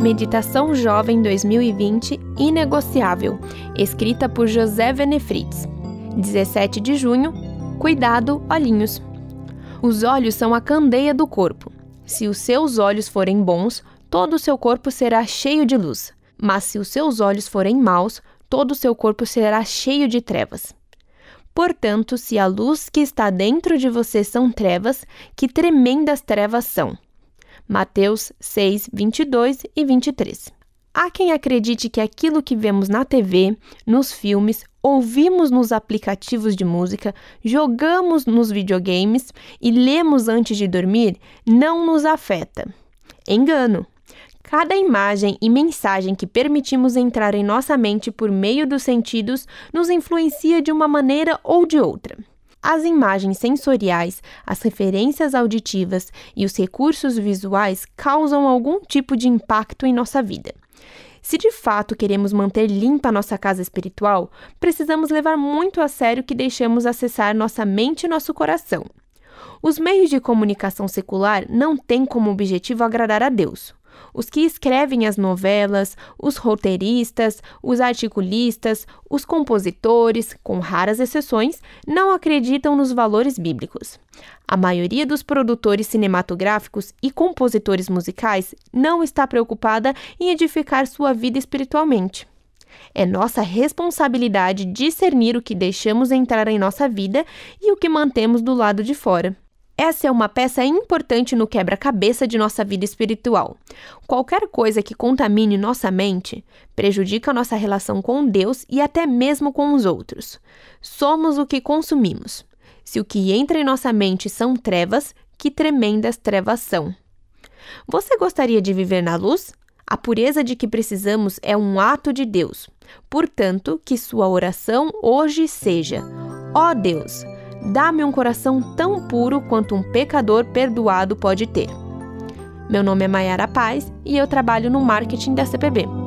Meditação Jovem 2020 Inegociável, escrita por José Venefritz. 17 de junho. Cuidado, olhinhos. Os olhos são a candeia do corpo. Se os seus olhos forem bons, todo o seu corpo será cheio de luz. Mas se os seus olhos forem maus, todo o seu corpo será cheio de trevas. Portanto, se a luz que está dentro de você são trevas, que tremendas trevas são. Mateus 6, 22 e 23. Há quem acredite que aquilo que vemos na TV, nos filmes, ouvimos nos aplicativos de música, jogamos nos videogames e lemos antes de dormir não nos afeta. Engano! Cada imagem e mensagem que permitimos entrar em nossa mente por meio dos sentidos nos influencia de uma maneira ou de outra. As imagens sensoriais, as referências auditivas e os recursos visuais causam algum tipo de impacto em nossa vida. Se de fato queremos manter limpa nossa casa espiritual, precisamos levar muito a sério que deixamos acessar nossa mente e nosso coração. Os meios de comunicação secular não têm como objetivo agradar a Deus. Os que escrevem as novelas, os roteiristas, os articulistas, os compositores, com raras exceções, não acreditam nos valores bíblicos. A maioria dos produtores cinematográficos e compositores musicais não está preocupada em edificar sua vida espiritualmente. É nossa responsabilidade discernir o que deixamos entrar em nossa vida e o que mantemos do lado de fora. Essa é uma peça importante no quebra-cabeça de nossa vida espiritual. Qualquer coisa que contamine nossa mente prejudica nossa relação com Deus e até mesmo com os outros. Somos o que consumimos. Se o que entra em nossa mente são trevas, que tremendas trevas são. Você gostaria de viver na luz? A pureza de que precisamos é um ato de Deus. Portanto, que sua oração hoje seja: Ó oh Deus, Dá-me um coração tão puro quanto um pecador perdoado pode ter. Meu nome é Mayara Paz e eu trabalho no marketing da CPB.